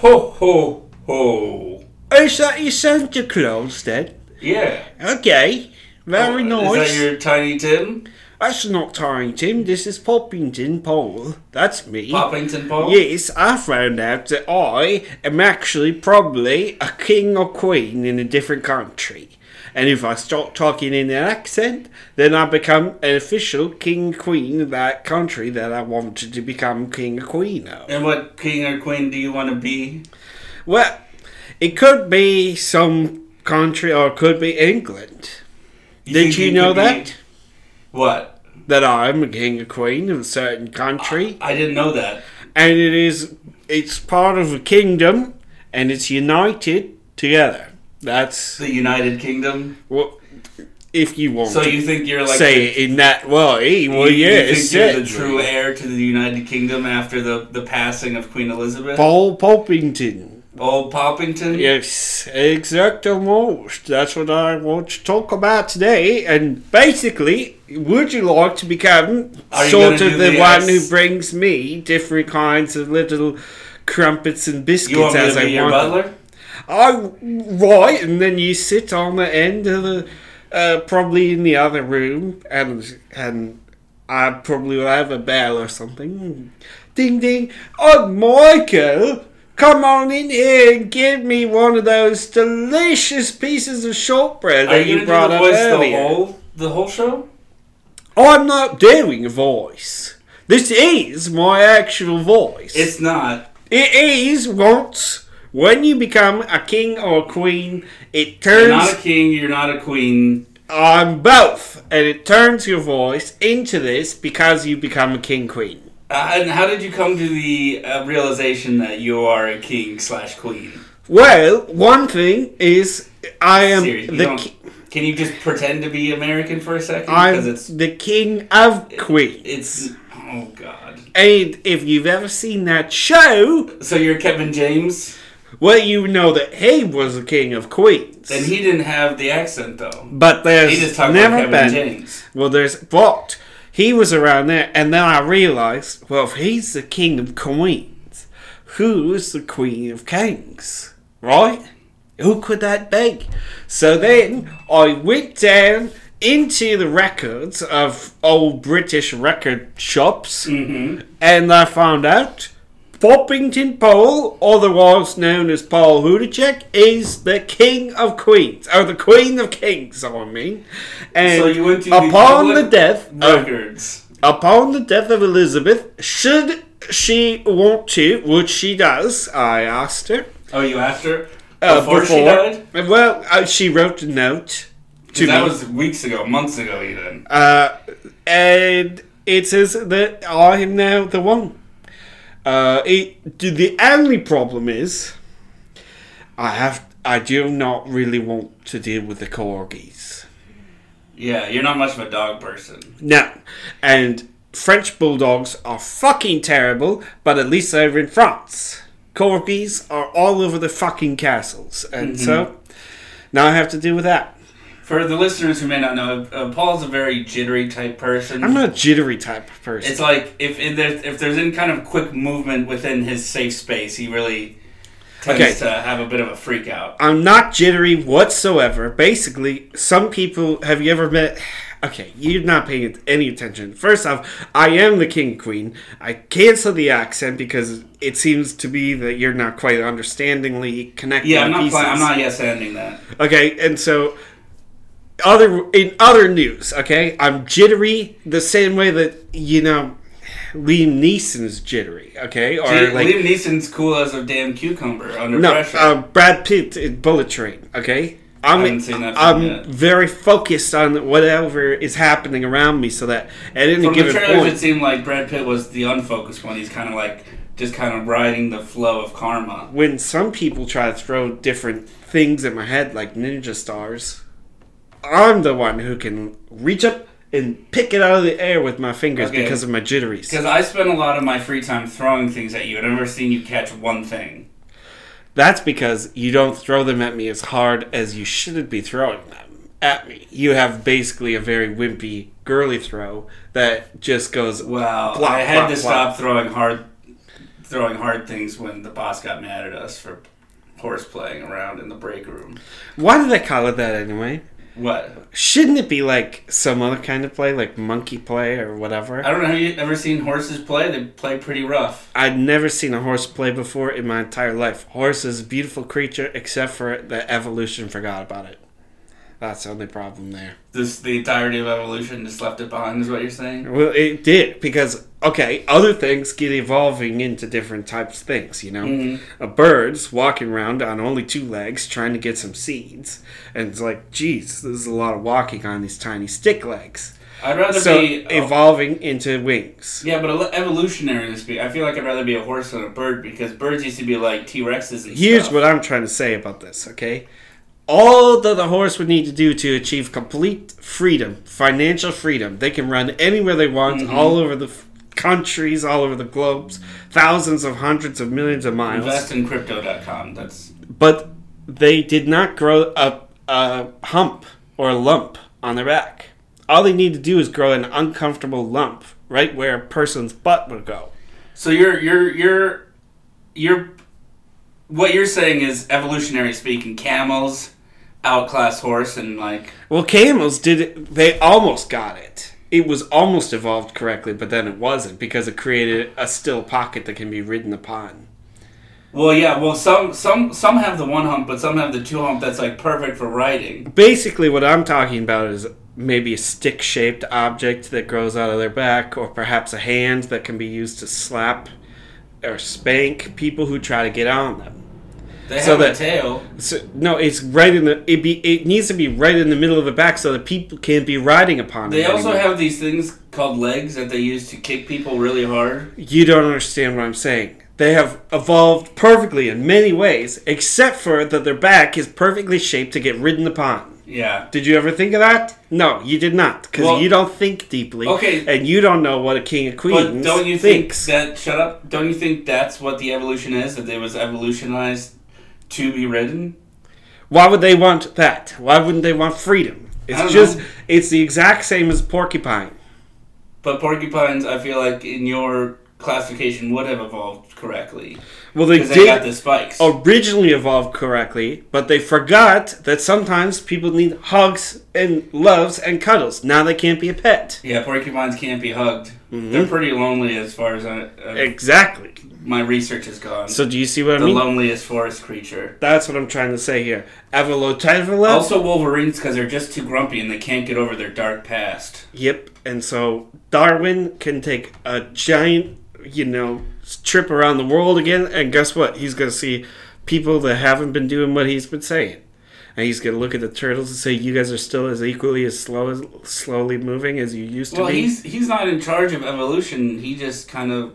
Ho ho ho. Is that your Santa Claus then? Yeah. Okay. Very Oh, nice. Is that your Tiny Tim? That's not Tiny Tim, this is Poppington Paul. That's me. Poppington Paul? Yes, I found out that I am actually probably a king or queen in a different country. And if I start talking in an accent, then I become an official king queen of that country that I wanted to become king or queen of. And what king or queen do you want to be? Well, it could be some country or it could be England. Did think you know could be- that? What? That I'm a king or queen of a certain country? I didn't know that. and it is it's part of a kingdom and it's united together that's The United Kingdom. what if you want So you think you're like say the, in that way well eh, you, yeah you think you're the true heir to the United Kingdom after the, the passing of Queen Elizabeth? paul poppington Paul Poppington? yes exactly most. that's what i want to talk about today and basically would you like to become sort of the the one who brings me different kinds of little crumpets and biscuits You want me as to i be your want butler? I right, and then you sit on the end of the, uh, probably in the other room, and and I probably will have a bell or something. Ding ding! Oh, Michael, come on in here and give me one of those delicious pieces of shortbread Are that you you brought up the voice the earlier. whole, the whole show? I'm not doing a voice. This is my actual voice. It's not. It is once when you become a king or a queen, it You're turns. not a king, you're not a queen. I'm both, and it turns your voice into this because you become a king queen. Uh, and how did you come to the uh, realization that you are a king slash queen? Well, one thing is I am Seriously, the ki- Can you just pretend to be American for a second? I'm Because it's the king of queen. it's oh god. And if you've ever seen that show, So you're Kevin James, well, you know that he was the king of queens. and he didn't have the accent though. but there's He just talked never about Kevin been. James. Well, there's but he was around there, and then I realized, well, if he's the king of queens, who is the queen of kings, right? Who could that be? So then I went down into the records of old British record shops, Mm-hmm. and I found out. Poppington Paul, otherwise known as Paul Hudacek, is the King of Queens, or the Queen of Kings. I mean, and So you went to upon the, death of upon the death of Elizabeth, should she want to, which she does, I asked her Oh, you after uh, before, she died? Well, uh, she wrote a note to that me, was weeks ago, months ago, even. uh, and it says that I am now the one. Uh, it, the only problem is, I have, I do not really want to deal with the corgis. Yeah, you're not much of a dog person. No. And French bulldogs are fucking terrible, but at least they're in France. Corgis are all over the fucking castles. And so now I have to deal with that. For the listeners who may not know, uh, Paul's a very jittery type person. I'm not a jittery type of person. It's like if if there's, if there's any kind of quick movement within his safe space, he really tends Okay. to have a bit of a freak out. I'm not jittery whatsoever. Basically, some people have you ever met? Okay, you're not paying any attention. First off, I am the king queen. I cancel the accent because it seems to be that you're not quite understandingly connecting Yeah, I'm not. pieces. I'm not yes ending that. Okay, and so other in other news, okay, I'm jittery the same way that you know Liam Neeson's jittery, okay, or Gee, like Liam Neeson's cool as a damn cucumber under no, pressure. uh, Brad Pitt in Bullet Train, okay. I'm haven't seen that film I'm yet. very focused on whatever is happening around me, so that at any From the given trailers, it point, seemed like Brad Pitt was the unfocused one. He's kind of like just kind of riding the flow of karma. when some people try to throw different things at my head like ninja stars, I'm the one who can reach up and pick it out of the air with my fingers Okay. because of my jitteries. Because I spend a lot of my free time throwing things at you, and I've never seen you catch one thing. That's because you don't throw them at me as hard as you shouldn't be throwing them at me. You have basically a very wimpy, girly throw that just goes. Well, Plop, I had plop, to plop. stop throwing hard throwing hard things when the boss got mad at us for horse playing around in the break room. Why did they call it that anyway? What? Shouldn't it be like some other kind of play, like monkey play or whatever? I don't know. Have you ever seen horses play? They play pretty rough. I'd never seen a horse play before in my entire life. Horse is a beautiful creature, except for the evolution forgot about it. That's the only problem there. This the entirety of evolution just left it behind. Is what you're saying? Well, it did because okay, other things get evolving into different types of things. You know, Mhm. a bird's walking around on only two legs trying to get some seeds, and it's like, geez, there's a lot of walking on these tiny stick legs. I'd rather So be oh, evolving into wings. yeah, but evolutionarily speaking, I feel like I'd rather be a horse than a bird because birds used to be like T Rexes and Here's stuff. what I'm trying to say about this, okay? All that the horse would need to do to achieve complete freedom, financial freedom, they can run anywhere they want, Mhm. all over the countries, all over the globes, thousands of hundreds of millions of miles. Invest in crypto.com. That's But they did not grow a, a hump or a lump on their back. All they need to do is grow an uncomfortable lump right where a person's butt would go. so you're you're you're you're what you're saying is evolutionary speaking, camels outclass horse and like Well, camels did it. They almost got it. It was almost evolved correctly, but then it wasn't because it created a still pocket that can be ridden upon. well yeah well some some some have the one hump but some have the two hump that's like perfect for riding Basically, what I'm talking about is maybe a stick shaped object that grows out of their back, or perhaps a hand that can be used to slap or spank people who try to get on them. They So have that- a tail So, no, it's right in the. It be. It needs to be right in the middle of the back so that people can't be riding upon it. they also anymore. have these things called legs that they use to kick people really hard You don't understand what I'm saying. They have evolved perfectly in many ways, except for that their back is perfectly shaped to get ridden upon. yeah Did you ever think of that? No, you did not, because Well- you don't think deeply. Okay. And you don't know what a king of but don't you think that shut up don't you think that's what the evolution is that it was evolutionized to be ridden Why would they want that? Why wouldn't they want freedom? It's just, know. it's the exact same as porcupine. But porcupines, I feel like in your classification would have evolved correctly Well, they they got did the spikes. originally evolved correctly, but they forgot that sometimes people need hugs and loves and cuddles. Now they can't be a pet. Yeah, porcupines can't be hugged. Mhm. They're pretty lonely as far as I, uh, Exactly. My research has gone. So do you see what I the mean? The loneliest forest creature. That's what I'm trying to say here. Evolutively. Also, wolverines because they're just too grumpy and they can't get over their dark past. Yep. And so Darwin can take a giant, you know, trip around the world again, and guess what? He's going to see people that haven't been doing what he's been saying. And he's going to look at the turtles and say, "You guys are still as equally as slow as slowly moving as you used to Well, be." he's he's not in charge of evolution. He just kind of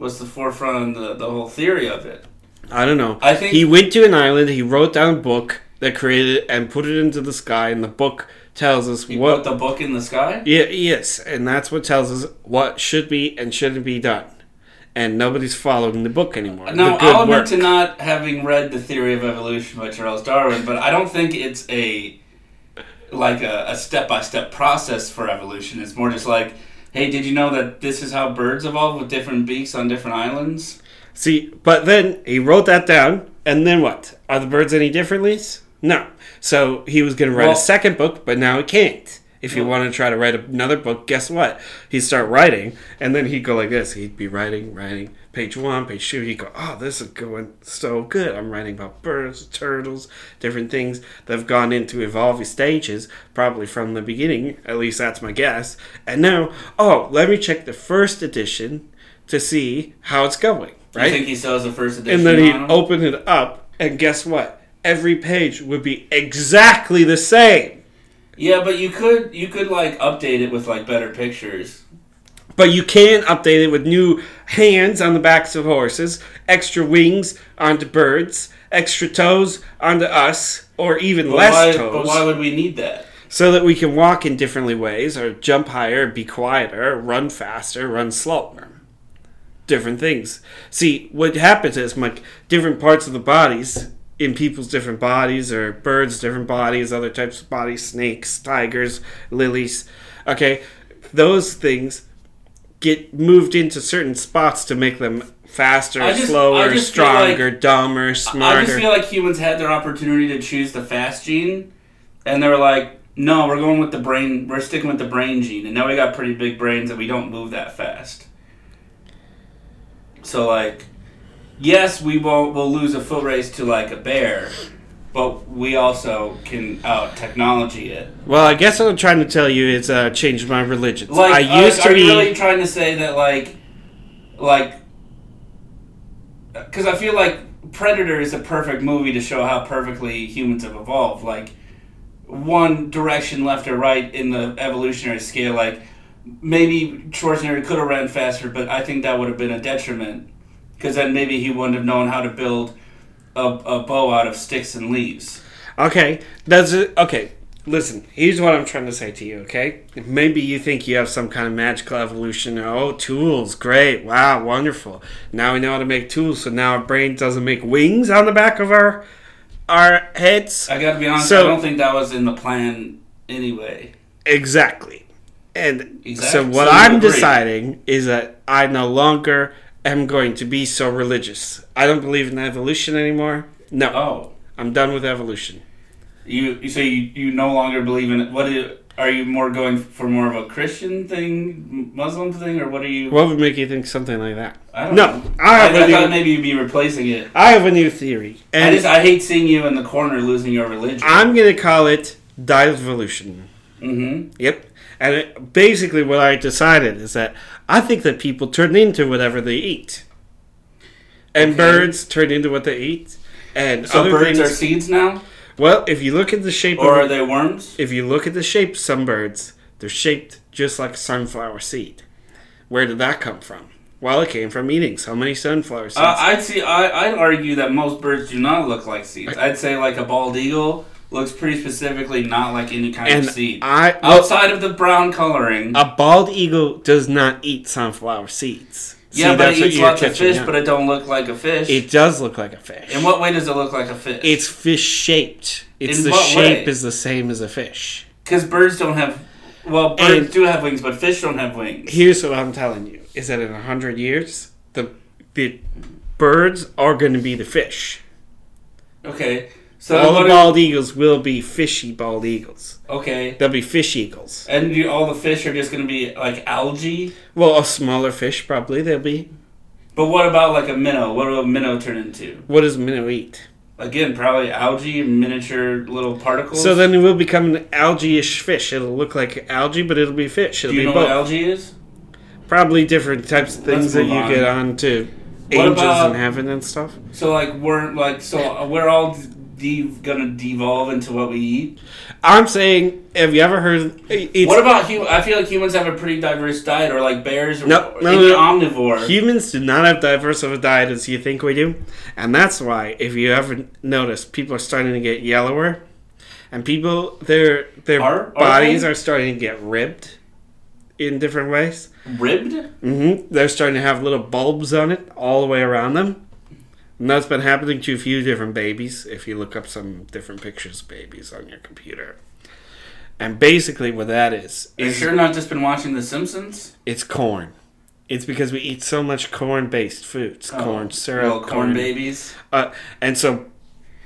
was the forefront on the the whole theory of it. I don't know. I think He went to an island. He wrote down a book that created and put it into the sky, and the book tells us he what put the book in the sky. Yeah, yes, and that's what tells us what should be and shouldn't be done. And nobody's following the book anymore. Now, I'll admit work. to not having read the Theory of Evolution by Charles Darwin, but I don't think it's a like a, a step-by-step process for evolution. It's more just like, hey, did you know that this is how birds evolve with different beaks on different islands? See, but then he wrote that down, and then what? Are the birds any differently? No. So he was going to write Well- a second book, but now he can't. If Well- wanted to try to write another book, guess what? He'd start writing, and then he'd go like this. He'd be writing, writing, page one, page two. He'd go, oh, this is going so good. I'm writing about birds, turtles, different things that have gone into evolving stages, probably from the beginning. At least that's my guess. And now, oh, let me check the first edition to see how it's going. Right? you think he still has the first edition? and then he'd open it up, and guess what? Every page would be exactly the same. Yeah, but you could you could like update it with like better pictures. But you can update it with new hands on the backs of horses, extra wings onto birds, extra toes onto us, or even But less why, toes, but why would we need that? so that we can walk in differently ways, or jump higher, be quieter, run faster, run slower. Different things. See, what happens is, like, different parts of the bodies in people's different bodies, or birds' different bodies, other types of bodies, snakes, tigers, lilies. Okay, those things get moved into certain spots to make them faster, just- slower, stronger, dumber, smarter. I just feel like humans had their opportunity to choose the fast gene, and they were like, "No, we're going with the brain. We're sticking with the brain gene." And now we got pretty big brains, and we don't move that fast. So like, yes, we won't. We'll lose a foot race to like a bear, but we also can out technology it. well, I guess what I'm trying to tell you is uh, change my religion. Like, I used uh, to are be. you really trying to say that like, like, because I feel like Predator is a perfect movie to show how perfectly humans have evolved. Like, one direction left or right in the evolutionary scale. Like, maybe Schwarzenegger could have ran faster, but I think that would have been a detriment because then maybe he wouldn't have known how to build a, a bow out of sticks and leaves. Okay, that's it. Okay, listen. Here's what I'm trying to say to you. Okay, maybe you think you have some kind of magical evolution. Oh, tools, great, wow, wonderful. Now we know how to make tools, so now our brain doesn't make wings on the back of our our heads. I got to be honest. So- I don't think that was in the plan anyway. Exactly. And Exactly. so what So I'm deciding is that I no longer am going to be so religious. I don't believe in evolution anymore. No, Oh. I'm done with evolution. You, you say you, you no longer believe in it. What is, are you more going for more of a Christian thing, Muslim thing, or what are you? What would make you think something like that? I don't No, know. I I, have a I thought maybe you'd be replacing it. I have a new theory, I just I hate seeing you in the corner losing your religion. I'm going to call it divervolution. Mm-hmm. Yep. And it, basically, what I decided is that I think that people turn into whatever they eat, and Okay. birds turn into what they eat, and So other birds things. are seeds now, well, if you look at the shape or of are they worms? If you look at the shape some birds, they're shaped just like a sunflower seed. Where did that come from? Well, it came from eating so many sunflower seeds. Uh, I'd see. I, I'd argue that most birds do not look like seeds. I'd say like a bald eagle looks pretty specifically not like any kind and of seed. I, Outside of the brown coloring, a bald eagle does not eat sunflower seeds. yeah, See, but it eats lots of fish, on. but it don't look like a fish. it does look like a fish. In what way does it look like a fish? It's fish shaped. It's In the what shape way? is the same as a fish. because birds don't have. Well, birds And- do have wings, but fish don't have wings. Here's what I'm telling you: is that in a hundred years, the the birds are going to be the fish. Okay, so All the bald eagles will be fishy bald eagles. okay, They'll be fish eagles. and you, all the fish are just going to be like algae. Well, a smaller fish probably. They'll be. But what about like a minnow? What will a minnow turn into? What does minnow eat? Again, probably algae, miniature little particles. So then it will become an algae-ish fish. It'll look like algae, but it'll be fish. It'll do you be know what algae is? Probably different types of things that you on. get on to What angels about- in heaven and stuff. So like we're like so we're all de- gonna devolve into what we eat. I'm saying, have you ever heard? It's, what about hum- I feel like humans have a pretty diverse diet, or like bears, or No, no, no. omnivore. Humans do not have diverse of a diet as you think we do, and that's why, if you ever notice, people are starting to get yellower, and people their their Are- are bodies they? are starting to get ribbed in different ways. Ribbed? Mm-hmm. They're starting to have little bulbs on it all the way around them. And that's been happening to a few different babies. If you look up some different pictures of babies on your computer, and basically what that is is You is sure not just been watching The Simpsons? it's corn. It's because we eat so much corn-based foods, corn Oh, syrup, little corn babies. Uh, and so,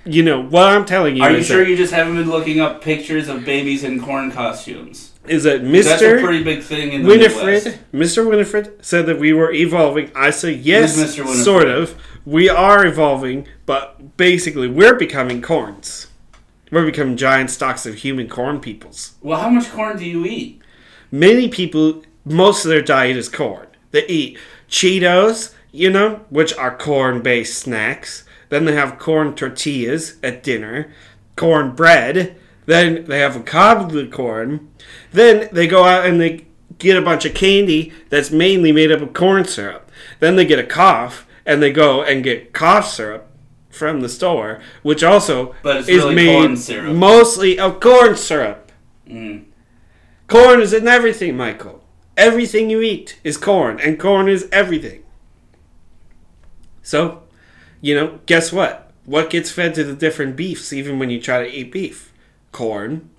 you know what I'm telling you Are you sure you just haven't been looking up pictures of babies in corn costumes? Is that That's a pretty big thing in the Winifred, Midwest. Mister Winifred said that we were evolving. I say yes, Mr. Sort of. We are evolving, but basically we're becoming corns. We're becoming giant stocks of human corn peoples. Well, how much corn do you eat? Many people, most of their diet is corn. They eat Cheetos, you know, which are corn based snacks. Then they have corn tortillas at dinner, corn bread. Then they have a cobbler corn. Then they go out and they get a bunch of candy that's mainly made up of corn syrup. Then they get a cough and they go and get cough syrup from the store, which also is really made mostly of corn syrup. Mm. Corn is in everything, Michael. Everything you eat is corn, and corn is everything. So, you know, guess what? What gets fed to the different beefs, even when you try to eat beef? Corn.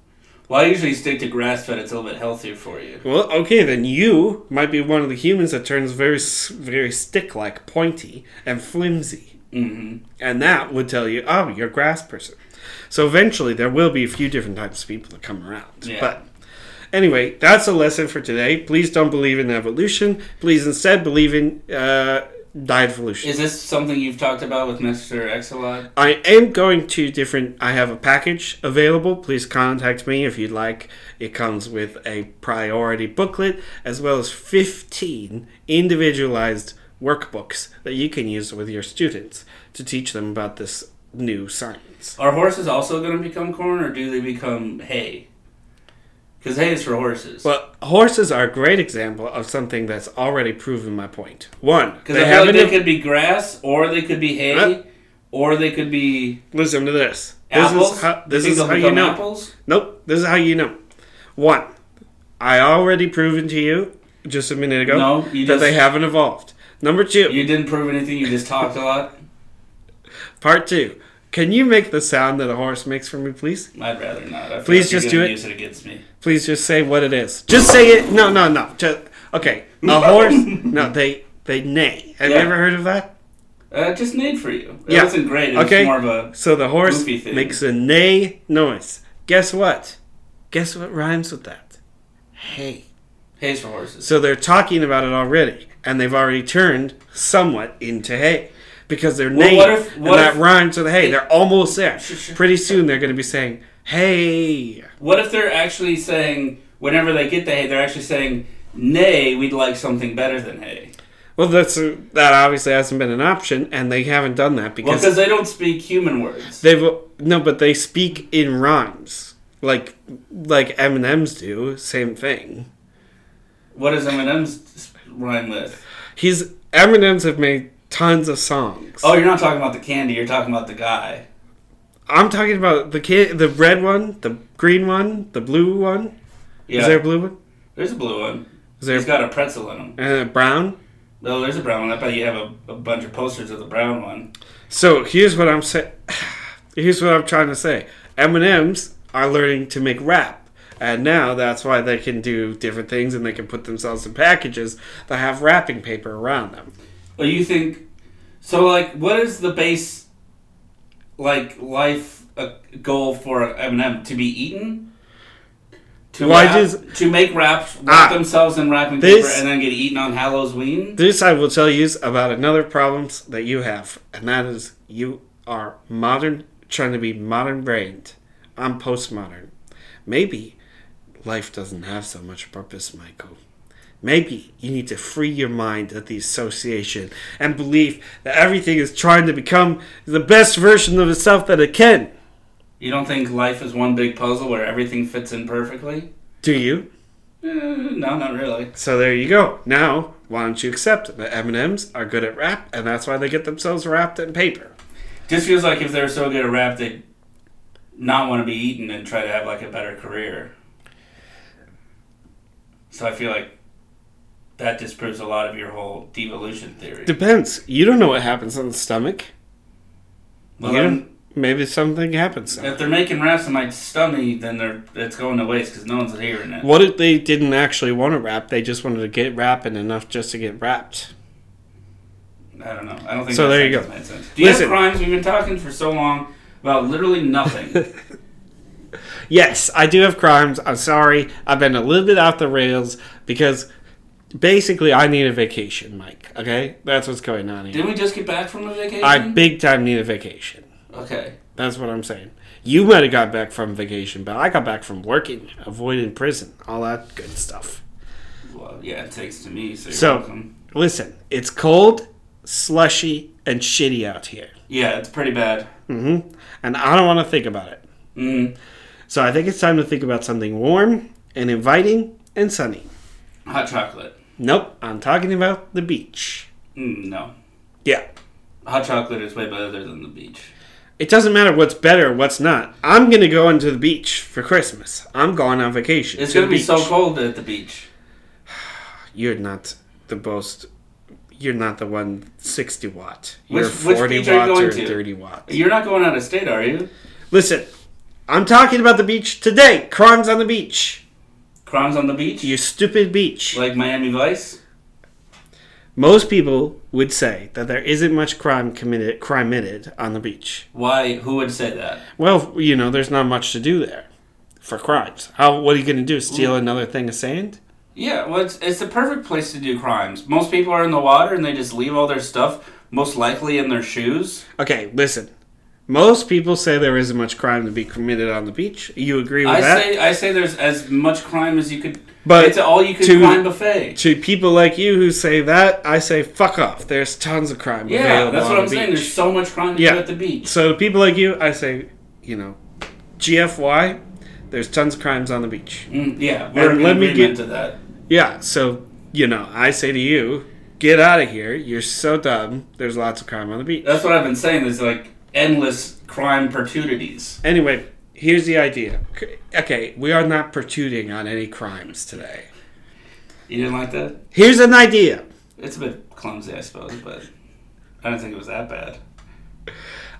Well, I usually stick to grass fed. It's a little bit healthier for you. Well, okay, then you might be one of the humans that turns very, very stick-like, pointy, and flimsy, hmm and that would tell you, oh, you're a grass person. So eventually, there will be a few different types of people that come around. Yeah. But anyway, that's a lesson for today. Please don't believe in evolution. Please instead believe in uh, diet evolution. Is this something you've talked about with Mr. X a lot? I am going to different. I have a package available. Please contact me if you'd like. It comes with a priority booklet as well as 15 individualized workbooks that you can use with your students to teach them about this new science. Are horses also going to become corn, or do they become hay? Because hay is for horses. Well, horses are a great example of something that's already proven my point. One, Because they like haven't. they could be grass, or they could be hay, Huh? or they could be listen to this. This apples. is how, this is how you know. apples. Nope. This is how you know. One, I already proven to you just a minute ago No, you that they haven't evolved. Number two, you didn't prove anything. You just talked a lot. part two. Can you make the sound that a horse makes for me, please? I'd rather not. I Please like just do it. Use it against me. Please just say what it is. Just say it. No, no, no. Just okay. A horse. No, they they neigh. Have Yeah. you ever heard of that? Uh, just made for you. It Yeah. wasn't great. It was Okay. more of a So the horse makes a neigh noise. Guess what? Guess what rhymes with that? Hey. hay's for horses. So they're talking about it already, and they've already turned somewhat into hay because they're Well, neighing, what if- what and that if- rhymes with hay. They're almost there. Pretty soon they're going to be saying, "Hey." What if they're actually saying whenever they get the hey, they're actually saying, "Nay, we'd like something better than hey. Well, that's that obviously hasn't been an option, and they haven't done that because because they don't speak human words. they've no, but they speak in rhymes like like M and M's do. Same thing. What does Eminem's rhyme with? He's M and M's have made tons of songs. Oh, you're not talking about the candy. You're talking about the guy. I'm talking about the kid, the red one, the green one, the blue one. Yeah, Is there a blue one? there's a blue one. Is there He's got a pretzel in him. and a brown? No, there's a brown one. I bet you have a, a bunch of posters of the brown one. So here's what I'm saying. Here's what I'm trying to say. M and M's are learning to make rap, and now that's why they can do different things and they can put themselves in packages that have wrapping paper around them. Well, you think so? Like, what is the base like life uh, goal for M&M to be eaten? To Why wrap, does- to make rap wrap Ah. themselves in wrapping This- paper and then get eaten on Halloween? This I will tell you about another problems that you have, and that is you are modern, trying to be modern brained. I'm postmodern. Maybe life doesn't have so much purpose, Michael. Maybe you need to free your mind of the association and believe that everything is trying to become the best version of itself that it can. You don't think life is one big puzzle where everything fits in perfectly? Do you? Eh, no, not really. So there you go. Now, why don't you accept that M&Ms are good at rap, and that's why they get themselves wrapped in paper. Just feels like if they're so good at rap, they'd not want to be eaten and try to have like a better career. So I feel like that disproves a lot of your whole devolution theory. Depends. You don't know what happens in the stomach. Well, you then, maybe something happens. if they're making raps in my stomach, then they're it's going to waste because no one's hearing it. What if they didn't actually want to rap? They just wanted to get rapping enough just to get wrapped. I don't know. I don't think. So that there you go. Made sense. Do you Listen. have crimes? We've been talking for so long about literally nothing. Yes, I do have crimes. I'm sorry. I've been a little bit off the rails because basically I need a vacation, Mike. Okay? That's what's going on here. Didn't we just get back from a vacation? I big time need a vacation. okay. That's what I'm saying. You might have got back from vacation, but I got back from working, avoiding prison, all that good stuff. Well, yeah, it takes to me. So, you're So- welcome. Listen, it's cold, slushy, and shitty out here. Yeah, it's pretty bad. Mm-hmm. And I don't want to think about it. Mm, So I think it's time to think about something warm and inviting and sunny. hot chocolate. Nope, I'm talking about the beach. Mm, no. Yeah. Hot chocolate is way better than the beach. It doesn't matter what's better, what's not. I'm gonna go into the beach for Christmas. I'm going on vacation. It's to gonna be so cold at the beach. You're not the most. You're not the one 60 watt. Which- You're which 40 beach are you watts or to? 30 watt. You're not going out of state, are you? Listen, I'm talking about the beach today. Crimes on the beach. Crimes on the beach, You stupid beach. like Miami Vice. Most people would say that there isn't much crime committed criminated on the beach. Why? Who would say that? Well, you know, there's not much to do there for crimes. How? What are you going to do? Steal another thing of sand? Yeah, well, it's, it's the perfect place to do crimes. Most people are in the water and they just leave all their stuff, most likely in their shoes. Okay, listen. Most people say there isn't much crime to be committed on the beach. You agree with I that? say I say there's as much crime as you could. But it's all you can to- crime buffet. to people like you who say that, I say fuck off. There's tons of crime Yeah, that's what I'm saying. beach. There's so much crime to Yeah. do at the beach. So to people like you, I say, you know, GFY. There's tons of crimes on the beach. Mm, yeah, we're And let me get- to that. Yeah, so you know, I say to you, get out of here. You're so dumb. There's lots of crime on the beach. That's what I've been saying. There's like endless crime opportunities. Anyway, here's the idea. Okay, we are not protuding on any crimes today. You didn't like that? Here's an idea. It's a bit clumsy, I suppose, but I don't think it was that bad.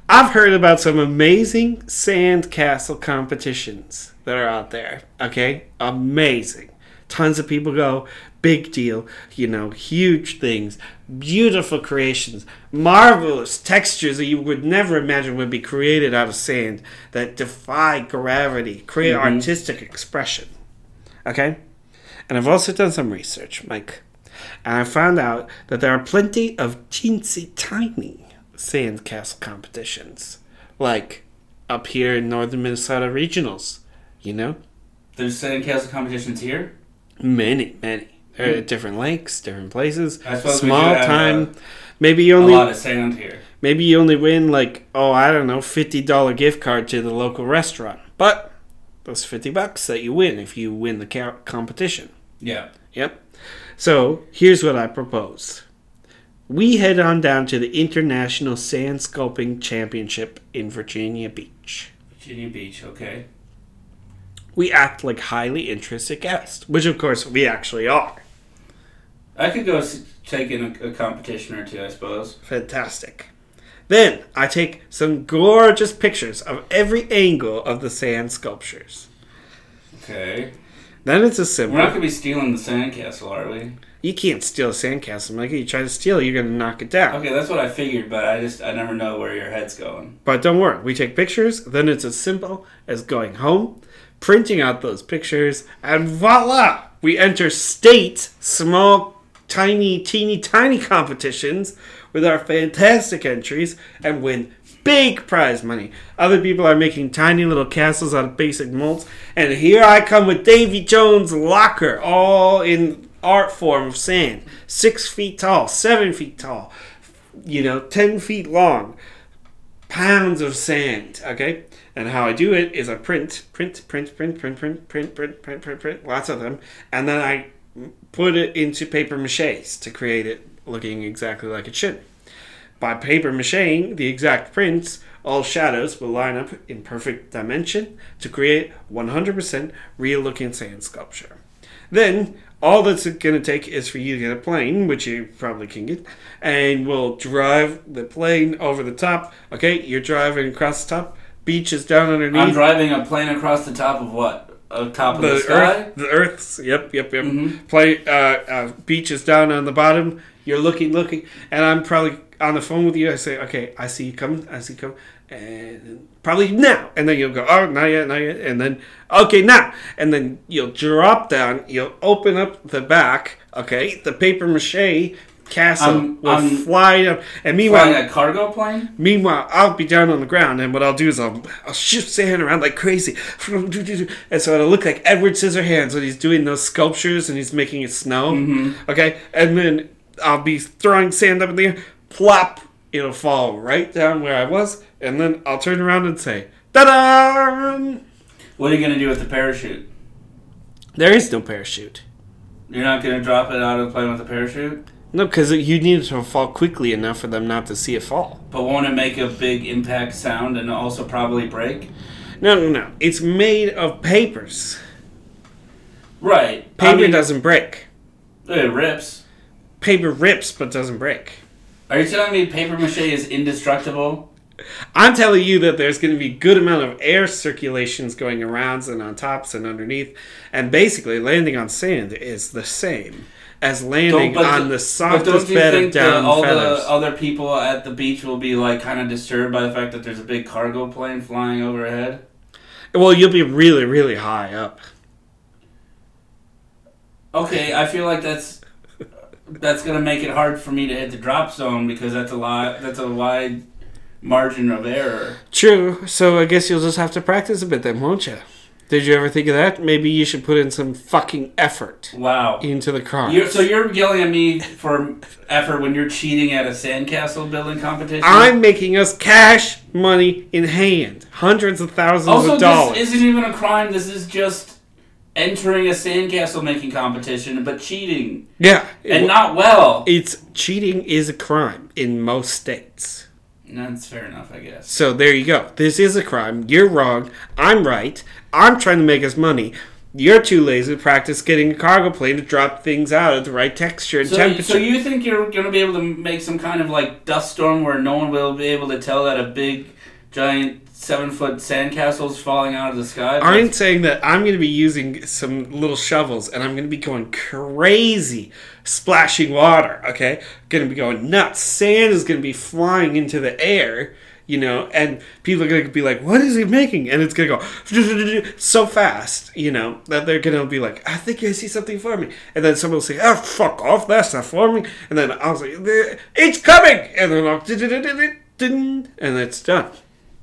I've heard about some amazing sandcastle competitions that are out there. Okay? Amazing. Tons of people go, big deal, you know, huge things, beautiful creations, marvelous textures that you would never imagine would be created out of sand that defy gravity, create Mhm. artistic expression. Okay? And I've also done some research, Mike. And I found out that there are plenty of teensy tiny sandcastle competitions. Like up here in northern Minnesota regionals. You know? There's sandcastle competitions here. Many, many. At different lakes, different places. I suppose we Small time. uh, maybe you A only lot of sand here. maybe you only win like, oh I don't know, fifty dollar gift card to the local restaurant. But that's fifty bucks that you win if you win the competition. Yeah. Yep. So here's what I propose. We head on down to the International Sand Sculpting Championship in Virginia Beach. Virginia Beach, okay. We act like highly interested guests, which of course we actually are. I could go take in a, a competition or two, I suppose. Fantastic. Then I take some gorgeous pictures of every angle of the sand sculptures. Okay. Then it's a simple. We're not gonna be stealing the sandcastle, are we? You can't steal a sandcastle, Mikey. You try to steal, you're gonna knock it down. Okay, that's what I figured, but I just I never know where your head's going. But don't worry, we take pictures, then it's as simple as going home, printing out those pictures, and voila! We enter state, small, tiny, teeny, tiny competitions with our fantastic entries and win big prize money. Other people are making tiny little castles out of basic molds, and here I come with Davy Jones' locker, all in art form of sand. Six feet tall, seven feet tall, you know, ten feet long pounds of sand. Okay, and how I do it is I print, print, print, print, print, print, print, print, print, print, print, lots of them, and then I put it into paper mache to create it looking exactly like it should. By paper macheing the exact prints, all shadows will line up in perfect dimension to create 100% real looking sand sculpture. Then all that's going to take is for you to get a plane, which you probably can get, and we'll drive the plane over the top. Okay, you're driving across the top. Beach is down underneath. I'm driving a plane across the top of what? Uh, top of the, the sky? earth, the Earth's, yep, yep, yep. Mhm. Play, uh, uh, beach is down on the bottom. You're looking, looking, and I'm probably on the phone with you. I say, okay, I see you coming. I see you coming, and probably now. And then you'll go, oh, not yet, not yet. And then, okay, now. And then you'll drop down. You'll open up the back. Okay, the paper mache castle I'm- will I'm fly up. And meanwhile, Flying a cargo plane? Meanwhile, I'll be down on the ground, and what I'll do is I'll, I'll shift sand around like crazy. And so it'll look like Edward Scissorhands when he's doing those sculptures and he's making it snow. Mm-hmm. Okay? And then I'll be throwing sand up in the air. Plop! It'll fall right down where I was. And then I'll turn around and say, Ta da! What are you gonna do with the parachute? There is no parachute. You're not gonna drop it out of the plane with a parachute? No, because you need it to fall quickly enough for them not to see it fall. But won't it make a big impact sound and also probably break? No, no, no. It's made of papers. Right. Paper I mean, doesn't break. it rips. Paper rips but doesn't break. Are you telling me paper mache is indestructible? I'm telling you that there's going to be good amount of air circulations going around and on tops and underneath, and basically landing on sand is the same as landing but on th- the softest bed of down all feathers. the other people at the beach will be like kind of disturbed by the fact that there's a big cargo plane flying overhead? well, you'll be really, really high up. Okay, I feel like that's that's gonna make it hard for me to hit the drop zone because that's a lot. That's a wide margin of error. True. So I guess you'll just have to practice a bit then, won't you? Did you ever think of that? Maybe you should put in some fucking effort Wow. into the car. So you're yelling at me for effort when you're cheating at a sandcastle building competition? I'm making us cash money in hand, hundreds of thousands also of dollars. this isn't even a crime. This is just entering a sandcastle making competition, but cheating yeah, and not well. it's cheating is a crime in most states. That's fair enough, I guess. So there you go. This is a crime. You're wrong. I'm right. I'm trying to make us money. You're too lazy to practice getting a cargo plane to drop things out at the right texture and So, temperature. so you think you're going to be able to make some kind of like dust storm where no one will be able to tell that a big, giant seven foot sandcastle's falling out of the sky? I'm saying that I'm going to be using some little shovels and I'm going to be going crazy, splashing water. Okay, going to be going nuts. Sand is going to be flying into the air, you know, and people are going to be like, "What is he making?" And it's going to go so fast, you know, that they're going to be like, "I think I see something for me," and then someone will say, "Oh, fuck off, that's not for me," and then I'll say, "It's coming," and then I'll and it's done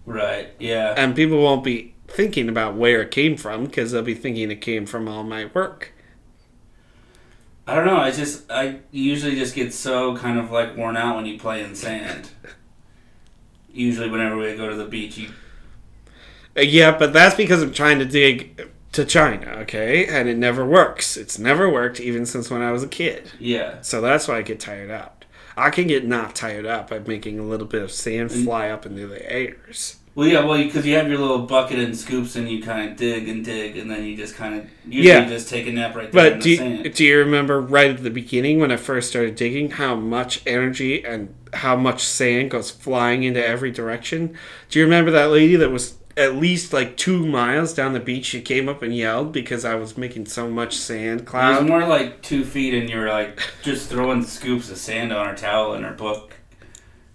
Right. Yeah. and people won't be thinking about where it came from because they'll be thinking it came from all my work. I don't know. I just I usually just get so kind of like worn out when you play in sand. Usually, whenever we go to the beach, you Uh, yeah, but that's because I'm trying to dig to China, okay? And it never works. It's never worked even since when I was a kid. yeah. So that's why I get tired out. I can get not tired out by making a little bit of sand fly up into the airs. Well, yeah, well, because you have your little bucket and scoops, and you kind of dig and dig, and then you just kind of usually Yeah. just take a nap right there in But the do you, sand. do you remember right at the beginning when I first started digging how much energy and how much sand goes flying into every direction? Do you remember that lady that was at least like two miles down the beach? She came up and yelled because I was making so much sand cloud. It was more like two feet, and you were like just throwing scoops of sand on her towel and her book.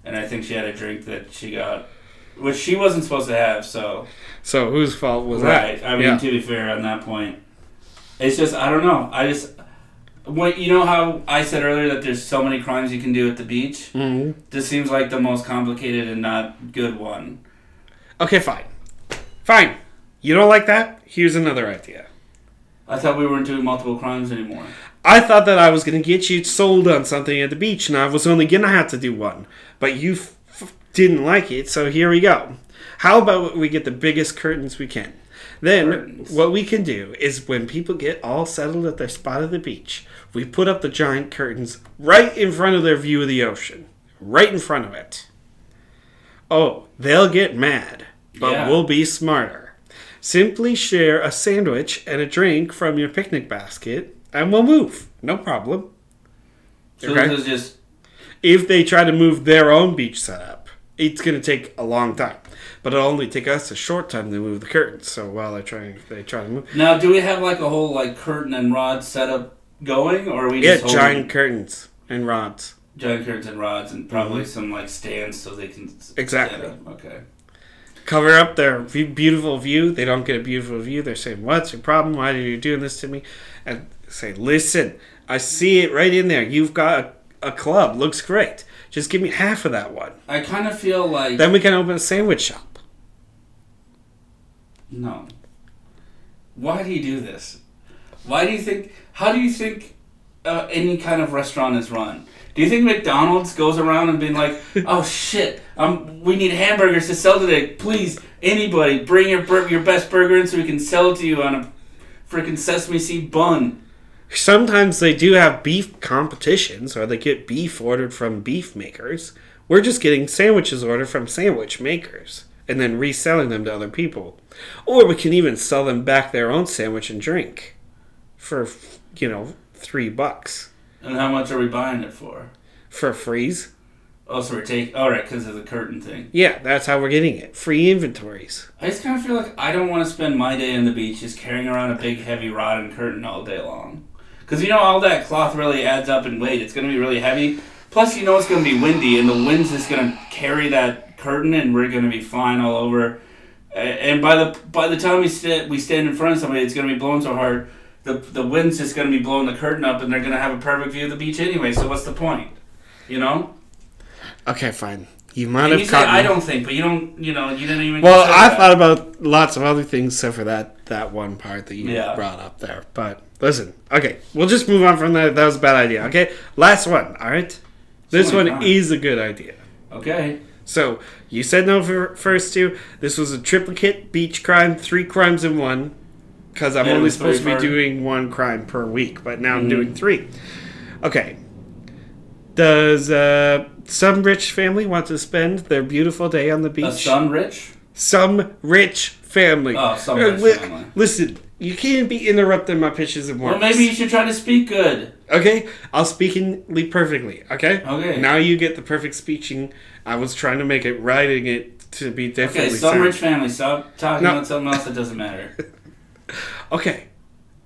And I think she had a drink that she got, which she wasn't supposed to have. So So whose fault was right. that? I mean, yeah. to be fair, on that point, it's just I don't know. I just what you know how I said earlier that there's so many crimes you can do at the beach. Mhm. This seems like the most complicated and not good one. Okay, fine. Fine. You don't like that? Here's another idea. I thought we weren't doing multiple crimes anymore. I thought that I was going to get you sold on something at the beach, and I was only going to have to do one. But you didn't like it, so here we go. How about we get the biggest curtains we can? Then, Curtains. what we can do is when people get all settled at their spot at the beach, we put up the giant curtains right in front of their view of the ocean. Right in front of it. Oh, they'll get mad, but Yeah. we'll be smarter. Simply share a sandwich and a drink from your picnic basket, and we'll move. No problem. So Okay. this is just If they try to move their own beach setup, it's going to take a long time. But it'll only take us a short time to move the curtains. So while they try, they try to move, now. Do we have like a whole like curtain and rod setup going, or are we yeah, just holding giant curtains and rods. giant curtains and rods and probably mm-hmm. some like stands so they can Exactly. Okay. Cover up their beautiful view. They don't get a beautiful view. They're saying, "What's your problem? Why are you doing this to me?" And say, "Listen, I see it right in there. You've got a, club. Looks great. Just give me half of that one. I kind of feel like Then we can open a sandwich shop." no. Why do you do this? Why do you think? How do you think uh, any kind of restaurant is run? Do you think McDonald's goes around and being like, "Oh shit, um, we need hamburgers to sell today. Please, anybody, bring your bur- your best burger in so we can sell it to you on a freaking sesame seed bun." Sometimes they do have beef competitions, or they get beef ordered from beef makers. We're just getting sandwiches ordered from sandwich makers and then reselling them to other people. Or we can even sell them back their own sandwich and drink for, you know, three bucks And how much are we buying it for? for freeze. Oh, so we're taking. All right, because of the curtain thing. Yeah, that's how we're getting it. Free inventories. I just kind of feel like I don't want to spend my day on the beach just carrying around a big heavy rod and curtain all day long. Because you know all that cloth really adds up in weight. It's going to be really heavy. Plus, you know it's going to be windy, and the wind's just going to carry that curtain, and we're going to be flying all over. And by the by the time we st- we stand in front of somebody, it's going to be blowing so hard, the the wind's just going to be blowing the curtain up, and they're going to have a perfect view of the beach anyway. So what's the point? You know? Okay, fine. You might And have you say caught I don't think, but you don't. You know, you didn't even. Well, I that. thought about lots of other things except for that that one part that you Yeah. brought up there. But listen, okay, we'll just move on from that. That was a bad idea. Okay, last one. All right, this one is a good idea. Okay. So you said no for first two. This was a triplicate beach crime, three crimes in one. Because I'm Yeah, only supposed to be doing one crime per week, but now I'm Mhm. doing three. Okay. Does uh, some rich family want to spend their beautiful day on the beach? A son rich? Some rich family. Oh, some Uh, rich li- family. Listen, you can't be interrupting my pitches and Well, words. maybe you should try to speak good. Okay, I'll speak in perfectly. Okay. Okay. Now you get the perfect speaking. I was trying to make it, writing it to be definitely. Okay, some sound. rich family. Stop talking No. about something else that doesn't matter. Okay.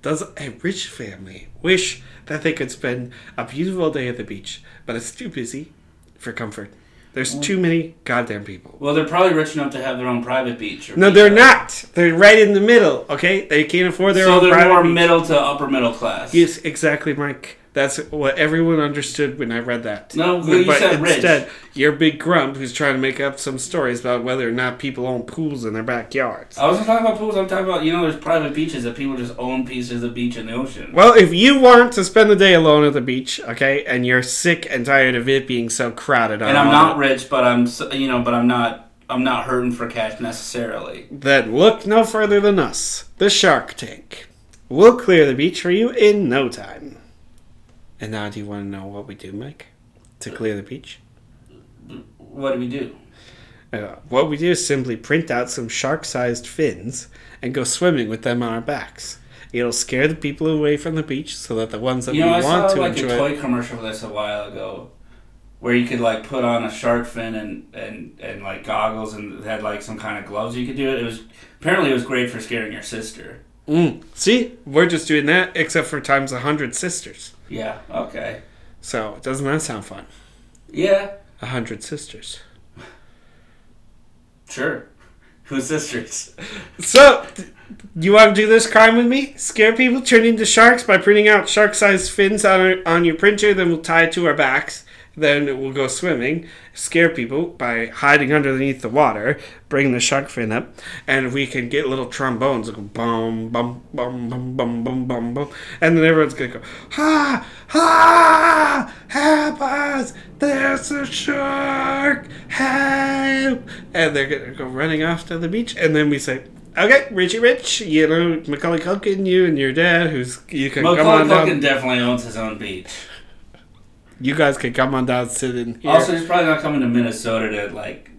Does a rich family wish that they could spend a beautiful day at the beach, but it's too busy for comfort? There's too many goddamn people. Well, they're probably rich enough to have their own private beach. Or No, beach they're not. They're right in the middle. Okay, they can't afford their So own they're more beach. middle to upper middle class. Yes, exactly, Mike. That's what everyone understood when I read that. No, well, but said rich. instead, you're big grump who's trying to make up some stories about whether or not people own pools in their backyards. I wasn't talking about pools. I'm talking about you know, there's private beaches that people just own pieces of beach in the ocean. Well, if you want to spend the day alone at the beach, okay, and you're sick and tired of it being so crowded, And I'm not the- rich, but I'm you know, but I'm not I'm not hurting for cash necessarily. then look no further than us, the Shark Tank. We'll clear the beach for you in no time. And now, do you want to know what we do, Mike, to clear the beach? What do we do? Uh, what we do is simply print out some shark-sized fins and go swimming with them on our backs. It'll scare the people away from the beach, so that the ones that You know, I we saw want to like enjoy. a toy commercial for this a while ago, where you could like put on a shark fin and and and like goggles and had like some kind of gloves you could do it. It was apparently it was great for scaring your sister. Mm. See, we're just doing that, except for times a hundred sisters. Yeah. Okay. So doesn't that sound fun? Yeah. A hundred sisters. Sure. Who's sisters? So, you want to do this crime with me? Scare people, turn into sharks by printing out shark-sized fins on our, on your printer. Then we'll tie it to our backs. Then we'll go swimming. Scare people by hiding underneath the water. Bring the shark fin up, and we can get little trombones. that go bum bum bum bum bum bum bum bum, and then everyone's gonna go ha ha help us! There's a shark! Help! And they're gonna go running off to the beach, and then we say. Okay, Richie Rich, you know, Macaulay Culkin, you and your dad, who's, you can come Macaulay on down. Culkin definitely owns his own beach. You guys can come on down, sit in here. Also, he's probably not coming to Minnesota to like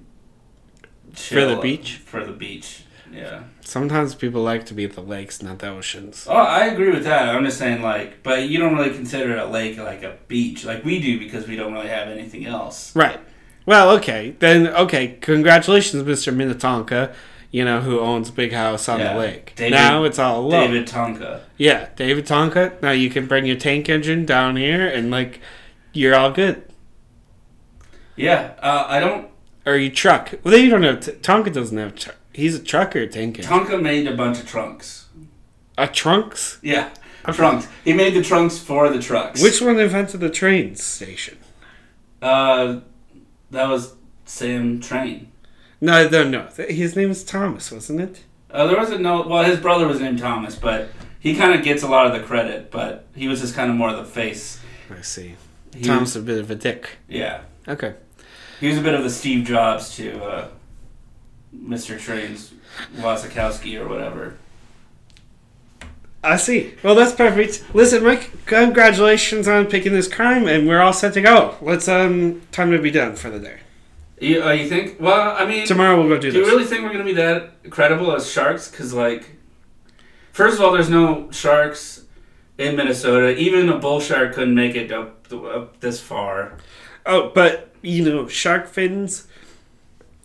chill the beach? For the beach. Yeah. Sometimes people like to be at the lakes, not the oceans. Oh, I agree with that. I'm just saying, like, but you don't really consider a lake like a beach, like we do, because we don't really have anything else. Right. Well, okay. Then, okay. Congratulations, Mr. Minnetonka, you know, who owns a big house on Yeah. the lake. David- now it's all low. David Tonka. Yeah, David Tonka. Now you can bring your tank engine down here and, like, you're all good. Yeah, uh, I don't. Or you truck. Well, you don't have. T- Tonka doesn't have. Tr- he's a truck or a tank engine? Tonka made a bunch of trunks. A trunks? Yeah, trunks. He made the trunks for the trucks. Which one invented the train station? Uh, that was Sam Train. No, no, no. His name is Thomas, wasn't it? Uh, there wasn't no. Well, his brother was named Thomas, but he kind of gets a lot of the credit. But he was just kind of more of the face. I see. He Tom's was- a bit of a dick. yeah, Okay. he was a bit of the Steve Jobs to uh, Mr. Train's Wasikowski or whatever. I see. Well, that's perfect. Listen, Mike, congratulations on picking this crime, and we're all set to go. Let's um, time to be done for the day. You, uh, you think? Well, I mean, Tomorrow we'll go do this. do you really think we're gonna be that credible as sharks? Because like, first of all, there's no sharks in Minnesota. Even a bull shark couldn't make it up, up this far. Oh, but you know, shark fins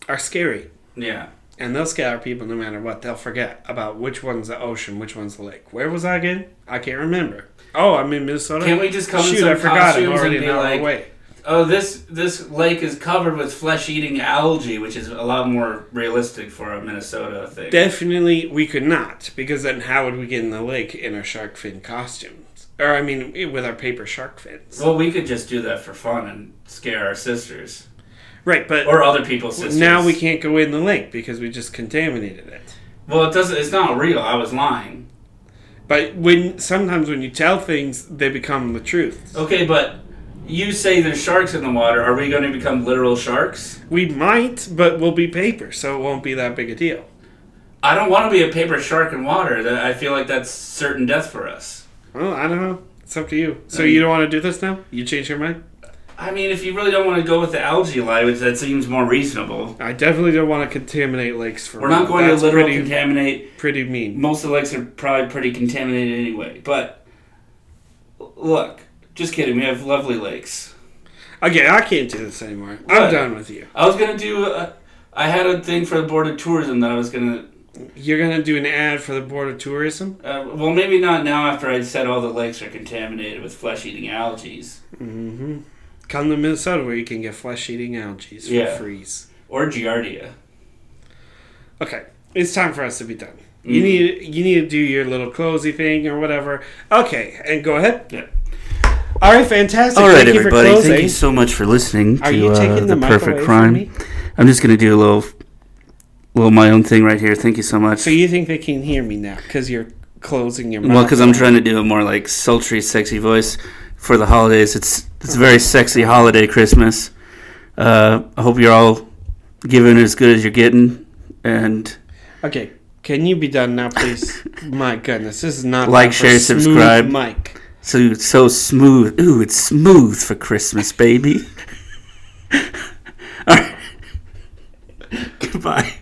are scary. Yeah. And they'll scare people no matter what. They'll forget about which one's the ocean, which one's the lake. Where was I again? I can't remember. Oh, I'm in Minnesota. Can't we just come in some I forgot. I'm already and an hour like, away. Oh, this this lake is covered with flesh-eating algae, which is a lot more realistic for a Minnesota thing. Definitely, we could not, because then how would we get in the lake in our shark fin costumes? Or I mean, with our paper shark fins. well, we could just do that for fun and scare our sisters Right, but or other people's sisters. now we can't go in the lake because we just contaminated it. Well, it doesn't. It's not real. I was lying. But when sometimes when you tell things, they become the truth. Okay, but you say there's sharks in the water. Are we going to become literal sharks? We might, but we'll be paper, so it won't be that big a deal. I don't want to be a paper shark in water. I feel like that's certain death for us. Well, I don't know. It's up to you. So Um, you don't want to do this now? You change your mind? I mean, if you really don't want to go with the algae lie, which that seems more reasonable. I definitely don't want to contaminate lakes for We're not going That's to literally pretty, contaminate. pretty mean. Most of the lakes are probably pretty contaminated anyway. But look, just kidding. We have lovely lakes. Okay, I can't do this anymore. What? I'm done with you. I was gonna do. A, I had a thing for the board of tourism that I was gonna. You're gonna do an ad for the Board of Tourism? Uh, well, maybe not now. After I said all the lakes are contaminated with flesh-eating algae Mm-hmm. Come to Minnesota where you can get flesh-eating algae for Yeah. freeze. or giardia. Okay, it's time for us to be done. Mm. You need you need to do your little cozy thing or whatever. Okay, and go ahead. Yeah. All right, fantastic. All right, Thank everybody. closing. Thank you so much for listening Are to you taking uh, the, the mic perfect crime. I'm just gonna do a little, little my own thing right here. Thank you so much. So you think they can hear me now because you're closing your mouth? Well, because I'm trying to do a more like sultry, sexy voice for the holidays. It's it's a very sexy holiday, Christmas. Uh, I hope you're all giving as good as you're getting, and Okay, can you be done now, please? My goodness, this is not Like, share, subscribe. Mike. So so smooth. Ooh, it's smooth for Christmas, baby. all right. Goodbye.